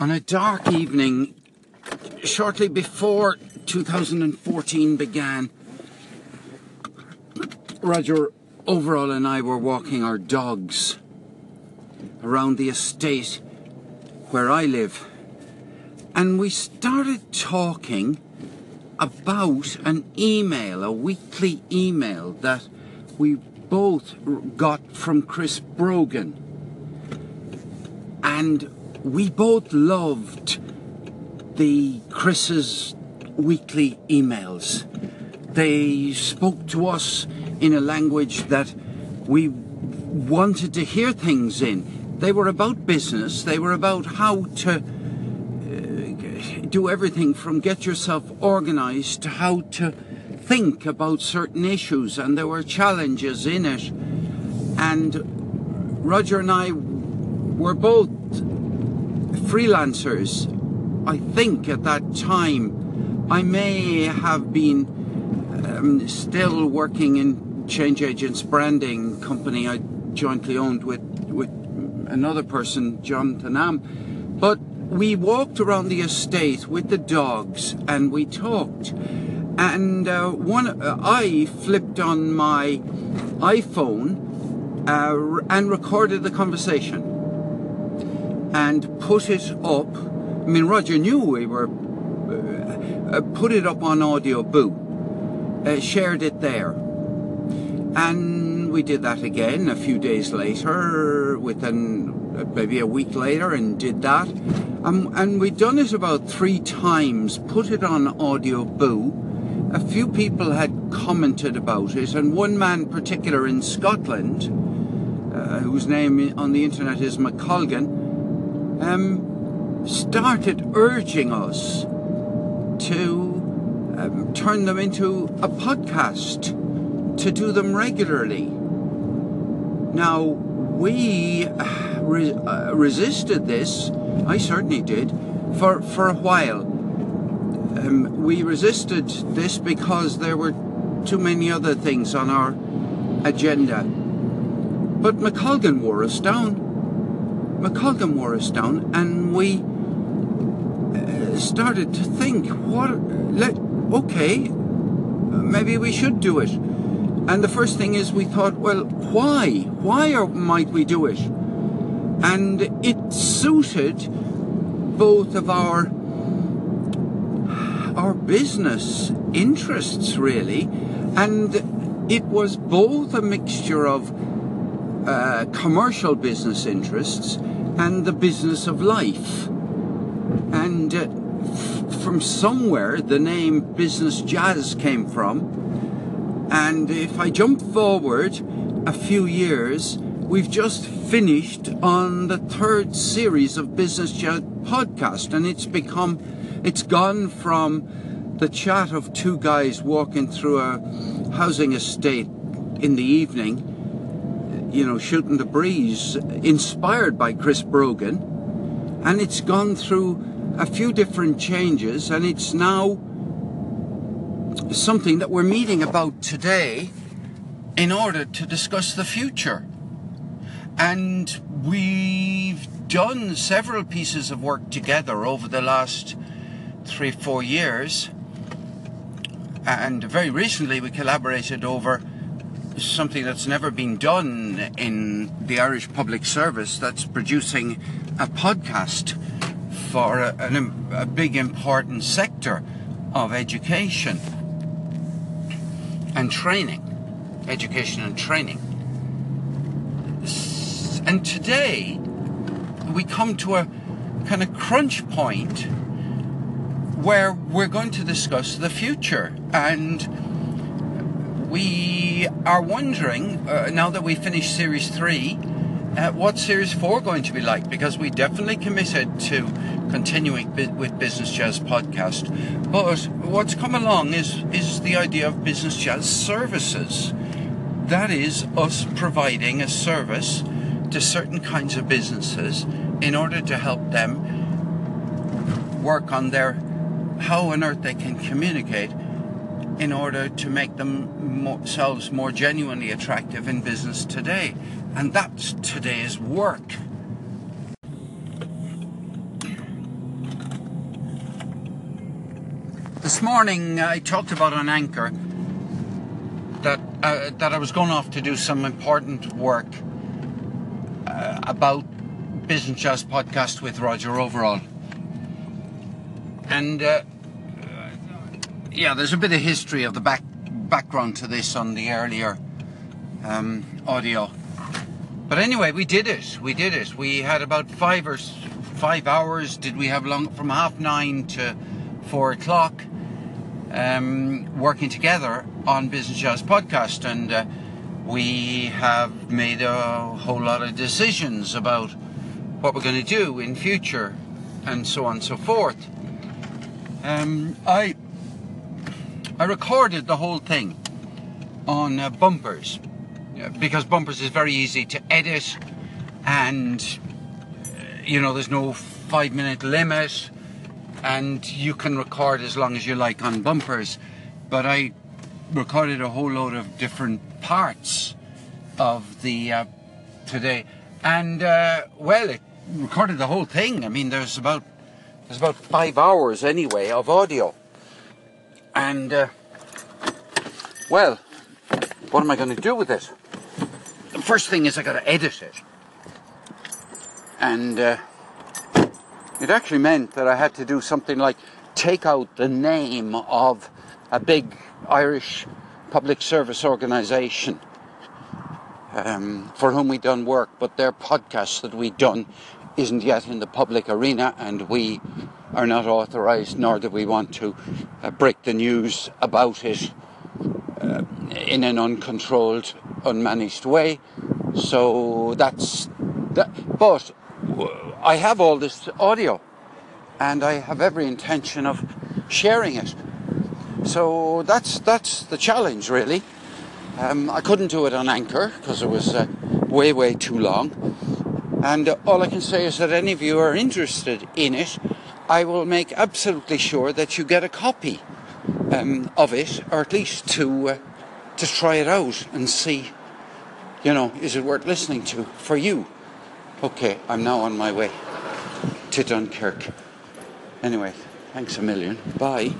On a dark evening, shortly before 2014 began, Roger Overall and I were walking our dogs around the estate where I live, and we started talking about an email, a weekly email that we both got from Chris Brogan. And we both loved the Chris's weekly emails. They spoke to us in a language that we wanted to hear things in. They were about business, they were about how to uh, do everything from get yourself organized to how to think about certain issues, and there were challenges in it. And Roger and I were both freelancers. I think at that time I may have been um, still working in Change Agents branding company I jointly owned with with another person, John Tanam. But we walked around the estate with the dogs and we talked. And uh, one, uh, I flipped on my iPhone uh, and recorded the conversation and put it up. I mean, Roger knew we were. Uh, uh, put it up on Audio Boo, uh, shared it there, and we did that again a few days later, within maybe a week later, and did that. Um, and we'd done it about three times, put it on Audio Boo. A few people had commented about it, and one man particular in Scotland, uh, whose name on the internet is McColgan, um, started urging us to um, turn them into a podcast, to do them regularly. Now, we uh, re- uh, resisted this, I certainly did, for, for a while. Um, we resisted this because there were too many other things on our agenda. But McColgan wore us down. McColgan wore us down, and we uh, started to think, what? Let okay, maybe we should do it. And the first thing is, we thought, well, why? Why might we do it? And it suited both of our our business interests really, and it was both a mixture of uh, commercial business interests and the business of life. And uh, from somewhere the name Business Jazz came from. And if I jump forward a few years, we've just finished on the third series of Business Jazz podcast, and it's become, it's gone from the chat of two guys walking through a housing estate in the evening you know, shooting the breeze, inspired by Chris Brogan. And it's gone through a few different changes, and it's now something that we're meeting about today in order to discuss the future. And we've done several pieces of work together over the last three, four years. And very recently, we collaborated over something that's never been done in the Irish public service that's producing a podcast for a, a big important sector of education and training. Education and training. And today we come to a kind of crunch point where we're going to discuss the future and we are wondering uh, now that we finished series three, uh, what series four going to be like? Because we definitely committed to continuing bi- with Business Jazz podcast, but what's come along is is the idea of Business Jazz services. That is us providing a service to certain kinds of businesses in order to help them work on their how on earth they can communicate in order to make themselves more genuinely attractive in business today. And that's today's work. This morning I talked about an Anchor that, uh, that I was going off to do some important work uh, about Business Jazz Podcast with Roger Overall. And uh, yeah, there's a bit of history of the back background to this on the earlier um, audio. But anyway, we did it. We did it. We had about five or five hours. Did we have long from half nine to four o'clock? Um, working together on Business Jazz podcast, and uh, we have made a whole lot of decisions about what we're going to do in future, and so on and so forth. Um, I I recorded the whole thing on uh, bumpers because bumpers is very easy to edit and uh, you know there's no five minute limit and you can record as long as you like on bumpers but i recorded a whole load of different parts of the uh, today. And uh, well it recorded the whole thing. I mean there's about there's about five hours anyway of audio and uh, well what am i going to do with it the first thing is I got to edit it. And uh, it actually meant that I had to do something like take out the name of a big Irish public service organisation um, for whom we'd done work, but their podcast that we'd done isn't yet in the public arena, and we are not authorised, nor do we want to uh, break the news about it uh, in an uncontrolled unmanaged way. So that's that. But I have all this audio, and I have every intention of sharing it. So that's that's the challenge, really. Um, I couldn't do it on Anchor because it was uh, way way too long. And all I can say is that any of you are interested in it, I will make absolutely sure that you get a copy um, of it, or at least to uh, to try it out and see, you know, is it worth listening to for you? Okay, I'm now on my way to Dunkirk. Anyway, thanks a million. Bye.